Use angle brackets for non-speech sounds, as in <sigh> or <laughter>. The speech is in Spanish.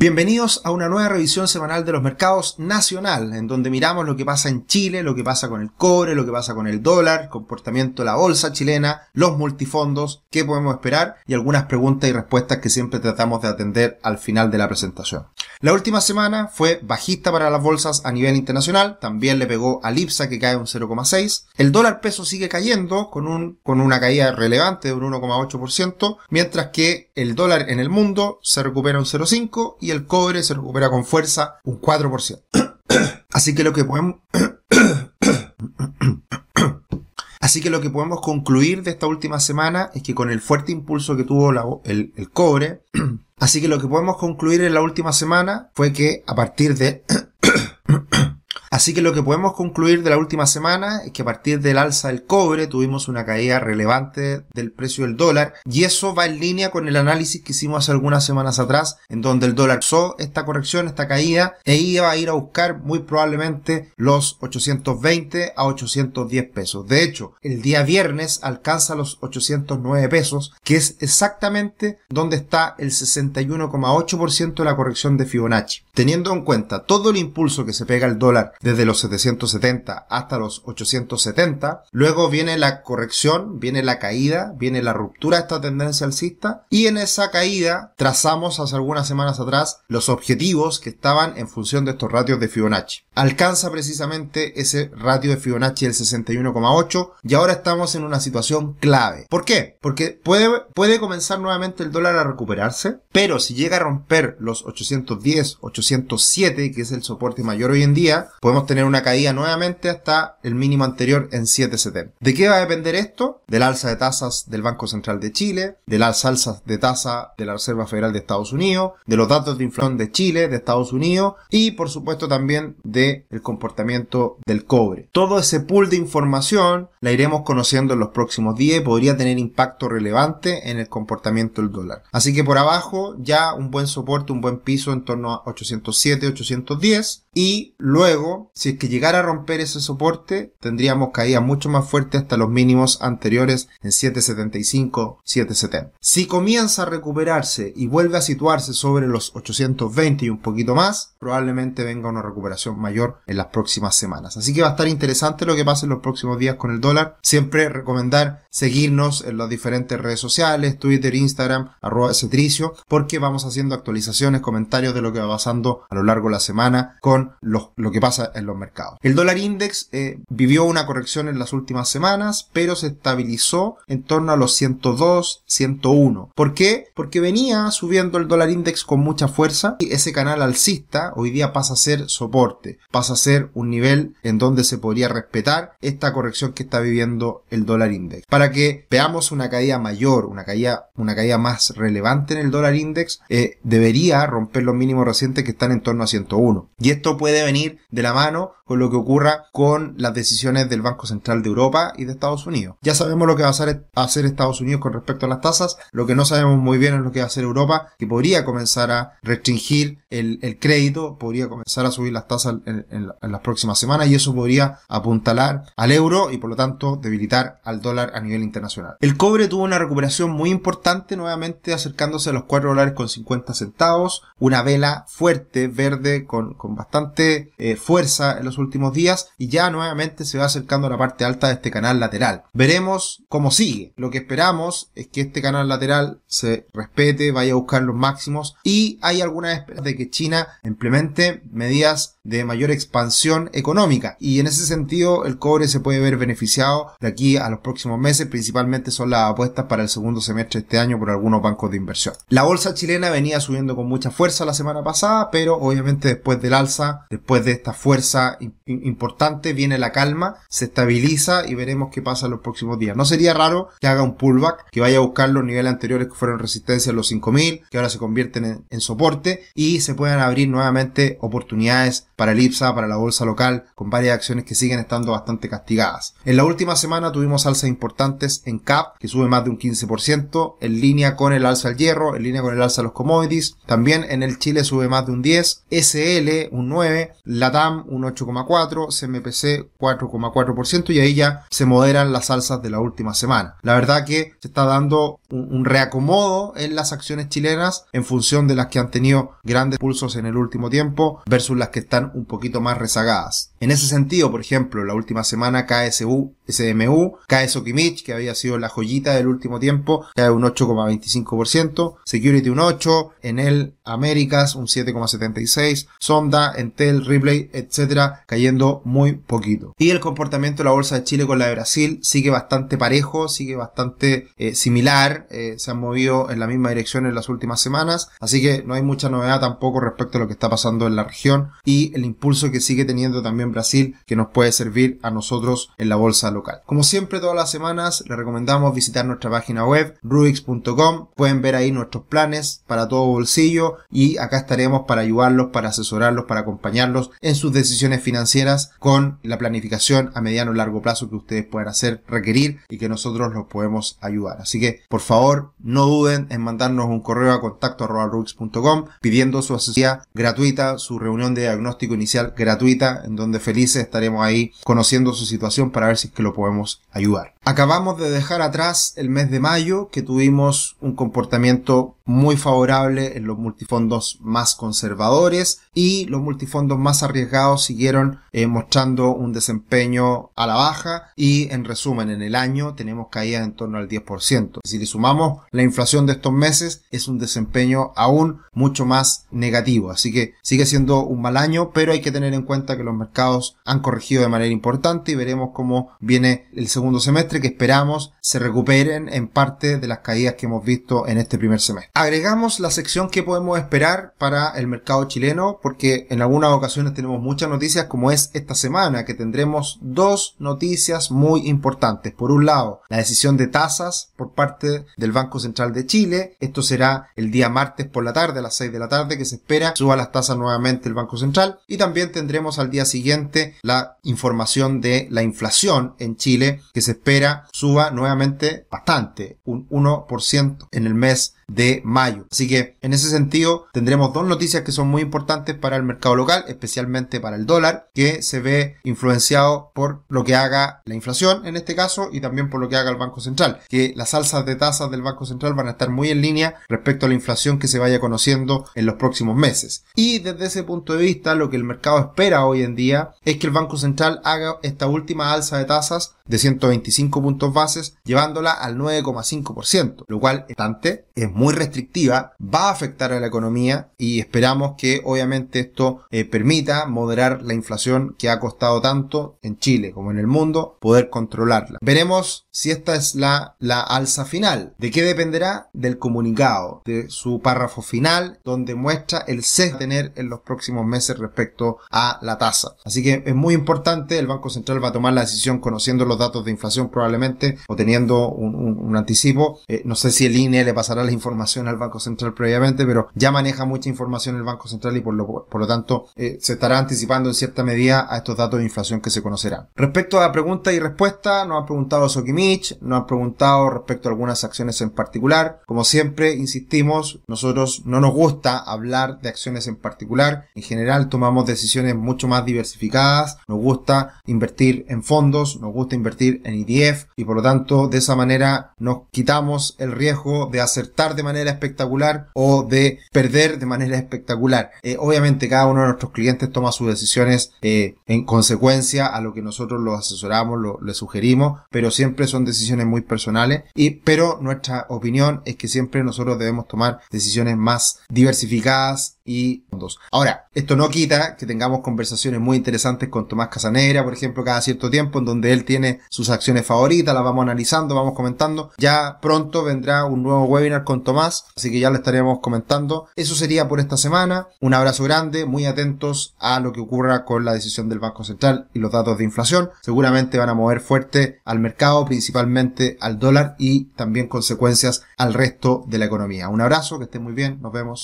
Bienvenidos a una nueva revisión semanal de los mercados nacional, en donde miramos lo que pasa en Chile, lo que pasa con el cobre, lo que pasa con el dólar, comportamiento de la bolsa chilena, los multifondos, qué podemos esperar y algunas preguntas y respuestas que siempre tratamos de atender al final de la presentación. La última semana fue bajista para las bolsas a nivel internacional, también le pegó al IPSA que cae un 0,6. El dólar peso sigue cayendo con, un, con una caída relevante de un 1,8%, mientras que el dólar en el mundo se recupera un 0,5 y el cobre se recupera con fuerza un 4%. <coughs> Así que lo que podemos... <coughs> Así que lo que podemos concluir de esta última semana es que con el fuerte impulso que tuvo el, el cobre, así que lo que podemos concluir en la última semana fue que a partir de <clears throat> Así que lo que podemos concluir de la última semana es que a partir del alza del cobre tuvimos una caída relevante del precio del dólar y eso va en línea con el análisis que hicimos hace algunas semanas atrás en donde el dólar usó esta corrección, esta caída e iba a ir a buscar muy probablemente los 820 a 810 pesos. De hecho, el día viernes alcanza los 809 pesos que es exactamente donde está el 61,8% de la corrección de Fibonacci. Teniendo en cuenta todo el impulso que se pega el dólar desde los 770 hasta los 870. Luego viene la corrección, viene la caída, viene la ruptura de esta tendencia alcista y en esa caída trazamos hace algunas semanas atrás los objetivos que estaban en función de estos ratios de Fibonacci. Alcanza precisamente ese ratio de Fibonacci del 61,8 y ahora estamos en una situación clave. ¿Por qué? Porque puede, puede comenzar nuevamente el dólar a recuperarse, pero si llega a romper los 810, 807, que es el soporte mayor hoy en día, podemos tener una caída nuevamente hasta el mínimo anterior en 7,70. ¿De qué va a depender esto? Del alza de tasas del Banco Central de Chile, de las alzas de tasa de la Reserva Federal de Estados Unidos, de los datos de inflación de Chile, de Estados Unidos y por supuesto también del el comportamiento del cobre. Todo ese pool de información la iremos conociendo en los próximos días y podría tener impacto relevante en el comportamiento del dólar. Así que por abajo ya un buen soporte, un buen piso en torno a 807, 810 y luego, si es que llegara a romper ese soporte, tendríamos caída mucho más fuerte hasta los mínimos anteriores en 775, 770. Si comienza a recuperarse y vuelve a situarse sobre los 820 y un poquito más, probablemente venga una recuperación mayor en las próximas semanas. Así que va a estar interesante lo que pase en los próximos días con el dólar. Siempre recomendar seguirnos en las diferentes redes sociales, Twitter, Instagram, arroba tricio, porque vamos haciendo actualizaciones, comentarios de lo que va pasando a lo largo de la semana con lo, que pasa en los mercados. El dólar index eh, vivió una corrección en las últimas semanas, pero se estabilizó en torno a los 102, 101. ¿Por qué? Porque venía subiendo el dólar index con mucha fuerza y ese canal alcista hoy día pasa a ser soporte, pasa a ser un nivel en donde se podría respetar esta corrección que está viviendo el dólar index. Para que veamos una caída mayor, una caída, una caída más relevante en el dólar index, eh, debería romper los mínimos recientes que están en torno a 101. Y esto puede venir de la mano con lo que ocurra con las decisiones del Banco Central de Europa y de Estados Unidos. Ya sabemos lo que va a hacer, Estados Unidos con respecto a las tasas, lo que no sabemos muy bien es lo que va a hacer Europa, que podría comenzar a restringir el, crédito, podría comenzar a subir las tasas en, las próximas semanas y eso podría apuntalar al euro y por lo tanto debilitar al dólar a nivel internacional. El cobre tuvo una recuperación muy importante nuevamente acercándose a los 4 dólares con 50 centavos, una vela fuerte, verde, con, con bastante eh, fuerza en los últimos días y ya nuevamente se va acercando a la parte alta de este canal lateral. Veremos cómo sigue. Lo que esperamos es que este canal lateral se respete, vaya a buscar los máximos y hay algunas esperanzas de que China implemente medidas de mayor expansión económica y en ese sentido el cobre se puede ver beneficiado de aquí a los próximos meses principalmente son las apuestas para el segundo semestre de este año por algunos bancos de inversión la bolsa chilena venía subiendo con mucha fuerza la semana pasada pero obviamente después del alza después de esta fuerza importante viene la calma se estabiliza y veremos qué pasa en los próximos días. No sería raro que haga un pullback que vaya a buscar los niveles anteriores que fueron resistencia en los 5000 que ahora se convierten en, en soporte y se puedan abrir nuevamente oportunidades para el IPSA, para la bolsa local, con varias acciones que siguen estando bastante castigadas. En la última semana tuvimos alzas importantes en CAP, que sube más de un 15%, en línea con el alza al hierro, en línea con el alza a los commodities. También en el Chile sube más de un 10, SL un 9, LATAM un 8,4, CMPC 4,4% y ahí ya se moderan las alzas de la última semana. La verdad que se está dando un, reacomodo en las acciones chilenas en función de las que han tenido grandes pulsos en el último tiempo versus las que están un poquito más rezagadas. En ese sentido, por ejemplo, la última semana KSU, SMU, cae Sokimich, que había sido la joyita del último tiempo, cae un 8,25%, Security un 8, Enel Américas un 7,76, Sonda, Entel, Ripley, etcétera, cayendo muy poquito. Y el comportamiento de la bolsa de Chile con la de Brasil sigue bastante parejo, sigue bastante eh, similar, eh, se han movido en la misma dirección en las últimas semanas, así que no hay mucha novedad tampoco respecto a lo que está pasando en la región y el impulso que sigue teniendo también Brasil que nos puede servir a nosotros en la bolsa local. Como siempre todas las semanas les recomendamos visitar nuestra página web rubix.com, pueden ver ahí nuestros planes para todo bolsillo y acá estaremos para ayudarlos, para asesorarlos, para acompañarlos en sus decisiones financieras con la planificación a mediano y largo plazo que ustedes puedan hacer, requerir y que nosotros los podemos ayudar. Así que, por favor, no duden en mandarnos un correo a contacto pidiendo su asesoría gratuita, su reunión de diagnóstico inicial gratuita, en donde felices estaremos ahí conociendo su situación para ver si es que lo podemos ayudar. Acabamos de dejar atrás el mes de mayo que tuvimos un comportamiento muy favorable en los multifondos más conservadores y los multifondos más arriesgados siguieron eh, mostrando un desempeño a la baja y en resumen en el año tenemos caídas en torno al 10%. Si le sumamos la inflación de estos meses es un desempeño aún mucho más negativo. Así que sigue siendo un mal año pero hay que tener en cuenta que los mercados han corregido de manera importante y veremos cómo viene el segundo semestre que esperamos se recuperen en parte de las caídas que hemos visto en este primer semestre agregamos la sección que podemos esperar para el mercado chileno, porque en algunas ocasiones tenemos muchas noticias, como es esta semana, que tendremos dos noticias muy importantes. Por un lado, la decisión de tasas por parte del Banco Central de Chile. Esto será el día martes por la tarde, a las 6 de la tarde, que se espera suba las tasas nuevamente el Banco Central. Y también tendremos al día siguiente la información de la inflación en Chile, que se espera suba nuevamente bastante, un 1% en el mes de mayo. Así que en ese sentido tendremos dos noticias que son muy importantes para el mercado local, especialmente para el dólar, que se ve influenciado por lo que haga la inflación en este caso y también por lo que haga el Banco Central, que las alzas de tasas del Banco Central van a estar muy en línea respecto a la inflación que se vaya conociendo en los próximos meses. Y desde ese punto de vista, lo que el mercado espera hoy en día es que el Banco Central haga esta última alza de tasas de 125 puntos bases, llevándola al 9,5%, lo cual bastante es muy restrictiva, va a afectar a la economía y esperamos que obviamente esto eh, permita moderar la inflación que ha costado tanto en Chile como en el mundo, poder controlarla. Veremos si esta es la, la alza final. ¿De qué dependerá? Del comunicado, de su párrafo final, donde muestra el a tener en los próximos meses respecto a la tasa. Así que es muy importante, el Banco Central va a tomar la decisión conociendo los datos de inflación probablemente o teniendo un, anticipo. Eh, no sé si el INE le pasará la información al Banco Central previamente, pero ya maneja mucha información el Banco Central y por lo, por lo tanto eh, se estará anticipando en cierta medida a estos datos de inflación que se conocerán. Respecto a pregunta y respuesta, nos han preguntado Sokimich, nos han preguntado respecto a algunas acciones en particular. Como siempre, insistimos, nosotros no nos gusta hablar de acciones en particular. En general tomamos decisiones mucho más diversificadas. Nos gusta invertir en fondos, nos gusta invertir en ETF y por lo tanto de esa manera nos quitamos el riesgo de acertar de manera espectacular o de perder de manera espectacular. Eh, obviamente cada uno de nuestros clientes toma sus decisiones eh, en consecuencia a lo que nosotros los asesoramos, lo, le sugerimos, pero siempre son decisiones muy personales y pero nuestra opinión es que siempre nosotros debemos tomar decisiones más diversificadas y. Ahora, esto no quita que tengamos conversaciones muy interesantes con Tomás Casanegra, por ejemplo, cada cierto tiempo, en donde él tiene sus acciones favoritas, las vamos analizando, vamos comentando. Ya pronto vendrá un nuevo webinar con Tomás, así que ya le estaremos comentando. Eso sería por esta semana. Un abrazo grande, muy atentos a lo que ocurra con la decisión del Banco Central y los datos de inflación. Seguramente van a mover fuerte al mercado, principalmente al dólar y también consecuencias al resto de la economía. Un abrazo, que estén muy bien, nos vemos.